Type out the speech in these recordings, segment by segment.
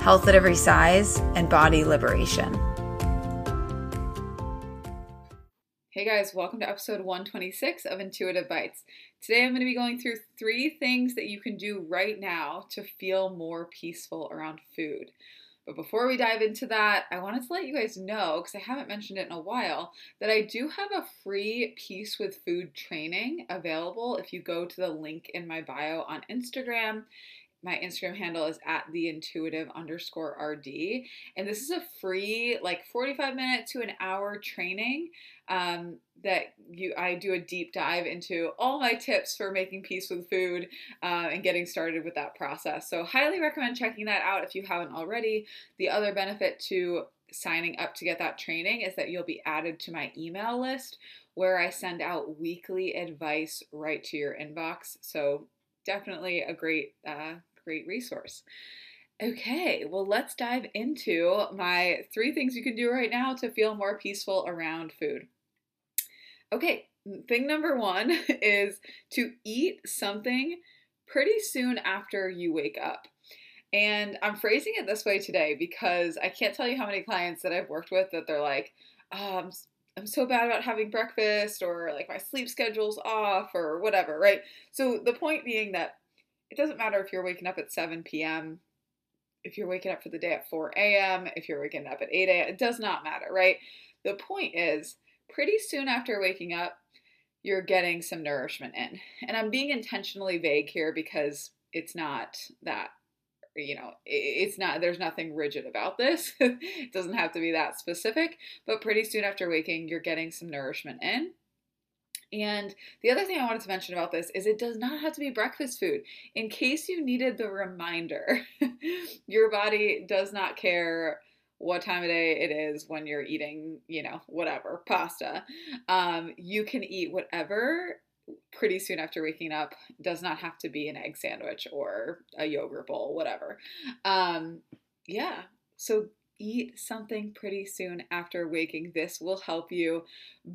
health at every size, and body liberation. Hey guys, welcome to episode 126 of Intuitive Bites. Today I'm going to be going through three things that you can do right now to feel more peaceful around food. But before we dive into that, I wanted to let you guys know, because I haven't mentioned it in a while, that I do have a free Peace with Food training available if you go to the link in my bio on Instagram. My Instagram handle is at the intuitive underscore RD. And this is a free, like 45 minute to an hour training um, that you I do a deep dive into all my tips for making peace with food uh, and getting started with that process. So highly recommend checking that out if you haven't already. The other benefit to signing up to get that training is that you'll be added to my email list where I send out weekly advice right to your inbox. So definitely a great uh, great resource. Okay, well, let's dive into my three things you can do right now to feel more peaceful around food. Okay, thing number one is to eat something pretty soon after you wake up. And I'm phrasing it this way today because I can't tell you how many clients that I've worked with that they're like, oh, I'm, I'm so bad about having breakfast, or like my sleep schedule's off, or whatever, right? So the point being that it doesn't matter if you're waking up at 7 p.m., if you're waking up for the day at 4 a.m., if you're waking up at 8 a.m., it does not matter, right? The point is, pretty soon after waking up, you're getting some nourishment in. And I'm being intentionally vague here because it's not that you know it's not there's nothing rigid about this it doesn't have to be that specific but pretty soon after waking you're getting some nourishment in and the other thing I wanted to mention about this is it does not have to be breakfast food. In case you needed the reminder, your body does not care what time of day it is when you're eating, you know, whatever, pasta. Um, you can eat whatever pretty soon after waking up. Does not have to be an egg sandwich or a yogurt bowl, whatever. Um, yeah. So eat something pretty soon after waking. This will help you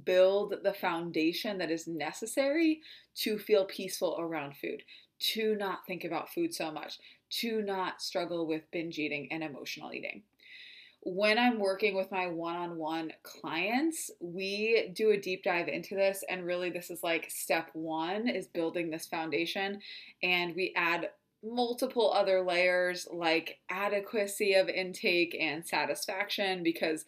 build the foundation that is necessary to feel peaceful around food, to not think about food so much, to not struggle with binge eating and emotional eating when I'm working with my one on one clients, we do a deep dive into this. And really, this is like step one is building this foundation. And we add multiple other layers like adequacy of intake and satisfaction because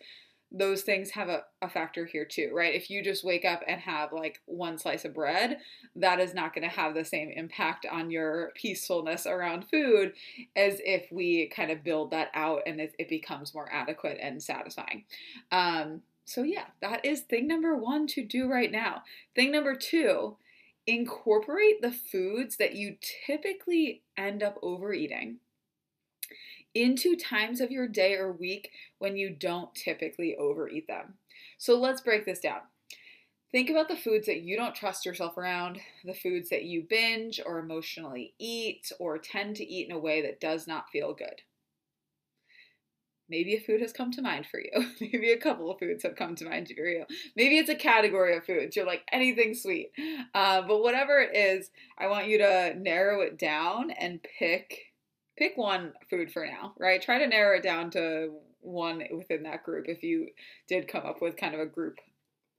those things have a, a factor here too, right? If you just wake up and have like one slice of bread, that is not going to have the same impact on your peacefulness around food as if we kind of build that out and it, it becomes more adequate and satisfying. Um, so, yeah, that is thing number one to do right now. Thing number two, incorporate the foods that you typically end up overeating into times of your day or week when you don't typically overeat them. So let's break this down. Think about the foods that you don't trust yourself around, the foods that you binge or emotionally eat or tend to eat in a way that does not feel good. Maybe a food has come to mind for you. Maybe a couple of foods have come to mind for you. Maybe it's a category of foods. You're like anything sweet. Uh, but whatever it is, I want you to narrow it down and pick pick one food for now, right? Try to narrow it down to one within that group if you did come up with kind of a group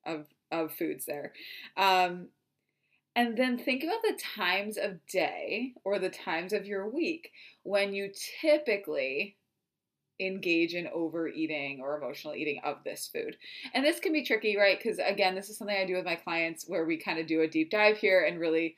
of of foods there. Um, and then think about the times of day or the times of your week when you typically engage in overeating or emotional eating of this food. And this can be tricky, right? Because again, this is something I do with my clients where we kind of do a deep dive here and really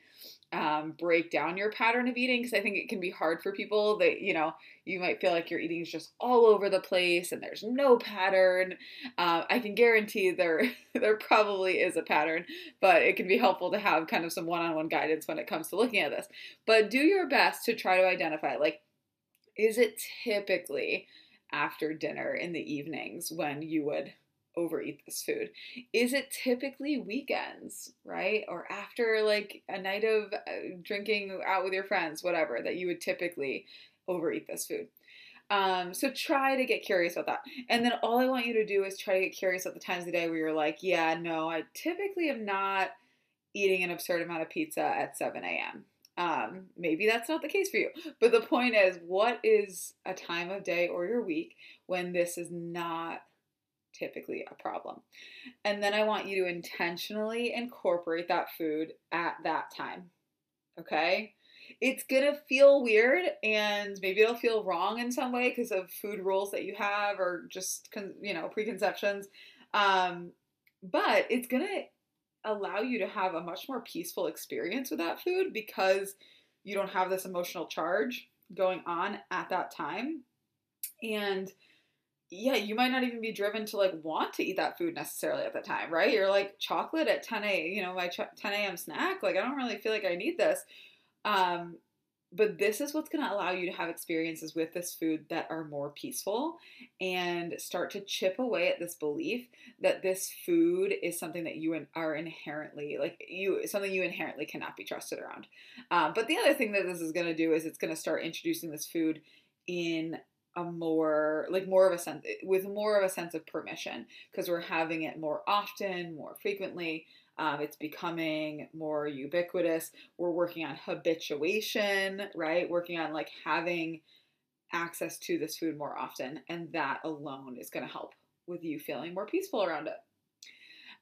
um, break down your pattern of eating because I think it can be hard for people that you know you might feel like your eating is just all over the place and there's no pattern. Uh, I can guarantee there there probably is a pattern, but it can be helpful to have kind of some one-on-one guidance when it comes to looking at this. But do your best to try to identify like, is it typically after dinner in the evenings when you would overeat this food? Is it typically weekends, right? Or after like a night of uh, drinking out with your friends, whatever, that you would typically overeat this food? Um, so try to get curious about that. And then all I want you to do is try to get curious at the times of the day where you're like, yeah, no, I typically am not eating an absurd amount of pizza at 7 a.m. Um, maybe that's not the case for you. But the point is, what is a time of day or your week when this is not typically a problem? And then I want you to intentionally incorporate that food at that time. Okay? It's gonna feel weird and maybe it'll feel wrong in some way because of food rules that you have or just, you know, preconceptions. Um, but it's gonna allow you to have a much more peaceful experience with that food because you don't have this emotional charge going on at that time. And yeah, you might not even be driven to like want to eat that food necessarily at the time, right? You're like chocolate at 10 a, you know, my 10 a.m. snack. Like I don't really feel like I need this. Um, but this is what's going to allow you to have experiences with this food that are more peaceful and start to chip away at this belief that this food is something that you are inherently like you something you inherently cannot be trusted around um, but the other thing that this is going to do is it's going to start introducing this food in a more like more of a sense with more of a sense of permission because we're having it more often more frequently um, it's becoming more ubiquitous. We're working on habituation, right? Working on like having access to this food more often. And that alone is going to help with you feeling more peaceful around it.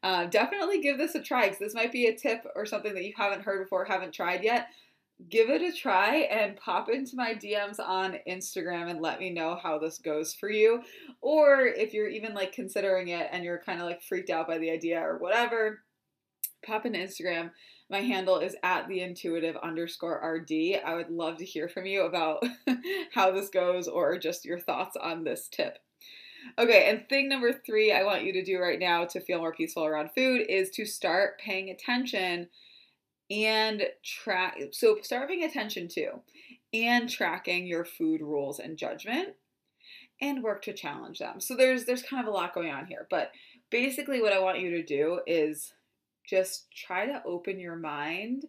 Uh, definitely give this a try because this might be a tip or something that you haven't heard before, haven't tried yet. Give it a try and pop into my DMs on Instagram and let me know how this goes for you. Or if you're even like considering it and you're kind of like freaked out by the idea or whatever, pop into Instagram. My handle is at the intuitive underscore RD. I would love to hear from you about how this goes or just your thoughts on this tip. Okay, and thing number three I want you to do right now to feel more peaceful around food is to start paying attention and track. So, start paying attention to and tracking your food rules and judgment and work to challenge them. So there's there's kind of a lot going on here, but basically what I want you to do is just try to open your mind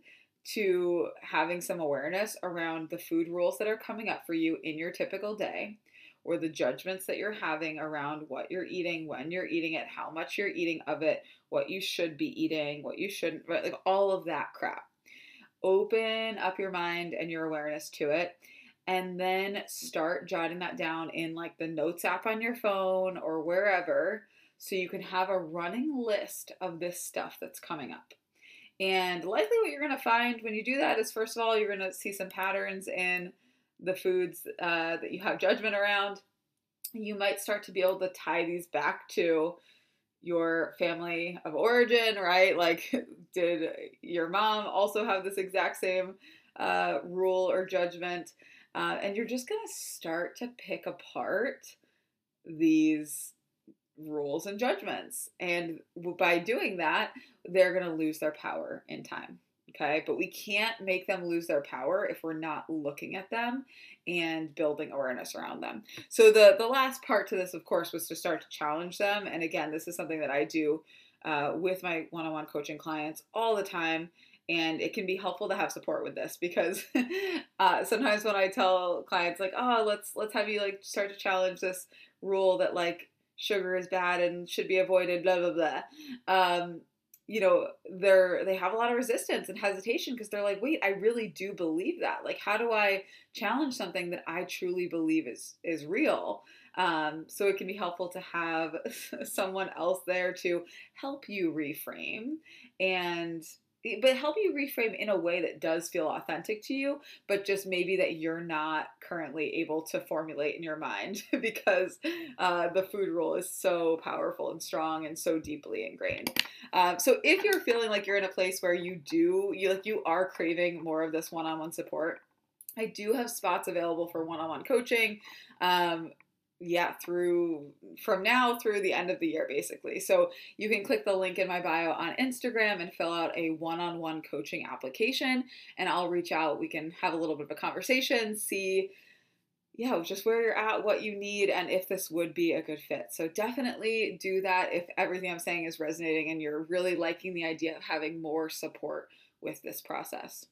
to having some awareness around the food rules that are coming up for you in your typical day or the judgments that you're having around what you're eating, when you're eating it, how much you're eating of it, what you should be eating, what you shouldn't, right? Like all of that crap. Open up your mind and your awareness to it and then start jotting that down in like the notes app on your phone or wherever so you can have a running list of this stuff that's coming up. And likely what you're going to find when you do that is first of all, you're going to see some patterns in the foods uh, that you have judgment around. You might start to be able to tie these back to your family of origin, right? Like, did your mom also have this exact same uh, rule or judgment? Uh, and you're just going to start to pick apart these rules and judgments. And by doing that, they're going to lose their power in time. Okay. But we can't make them lose their power if we're not looking at them and building awareness around them. So the, the last part to this, of course, was to start to challenge them. And again, this is something that I do uh, with my one on one coaching clients all the time. And it can be helpful to have support with this because uh, sometimes when I tell clients like, oh, let's let's have you like start to challenge this rule that like sugar is bad and should be avoided, blah blah blah. Um, you know, they're they have a lot of resistance and hesitation because they're like, wait, I really do believe that. Like, how do I challenge something that I truly believe is is real? Um, so it can be helpful to have someone else there to help you reframe and but help you reframe in a way that does feel authentic to you, but just maybe that you're not currently able to formulate in your mind because uh, the food rule is so powerful and strong and so deeply ingrained. Um, so if you're feeling like you're in a place where you do you like you are craving more of this one-on-one support, I do have spots available for one-on-one coaching. Um, yeah, through from now through the end of the year, basically. So you can click the link in my bio on Instagram and fill out a one on one coaching application, and I'll reach out. We can have a little bit of a conversation, see yeah, just where you're at, what you need, and if this would be a good fit. So definitely do that if everything I'm saying is resonating and you're really liking the idea of having more support with this process.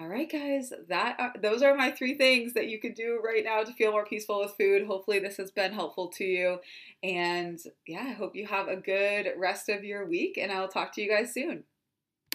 All right, guys, that are, those are my three things that you could do right now to feel more peaceful with food. Hopefully, this has been helpful to you. And yeah, I hope you have a good rest of your week, and I'll talk to you guys soon.